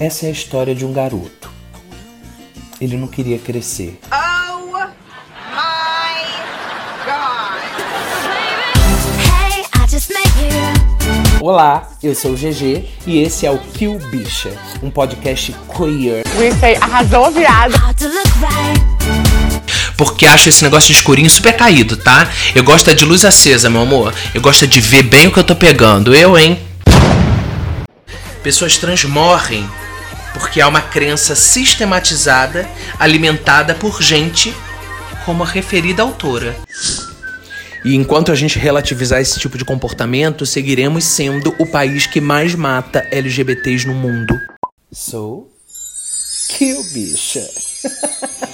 Essa é a história de um garoto. Ele não queria crescer. Oh my God. Hey, I just met you. Olá, eu sou o GG e esse é o Kill Bicha, um podcast queer. Você arrasou, viado. How to look right. Porque acho esse negócio de escurinho super caído, tá? Eu gosto é de luz acesa, meu amor. Eu gosto é de ver bem o que eu tô pegando. Eu, hein? Pessoas trans morrem porque há uma crença sistematizada alimentada por gente como a referida autora. E enquanto a gente relativizar esse tipo de comportamento, seguiremos sendo o país que mais mata LGBTs no mundo. Sou Kill Bicha.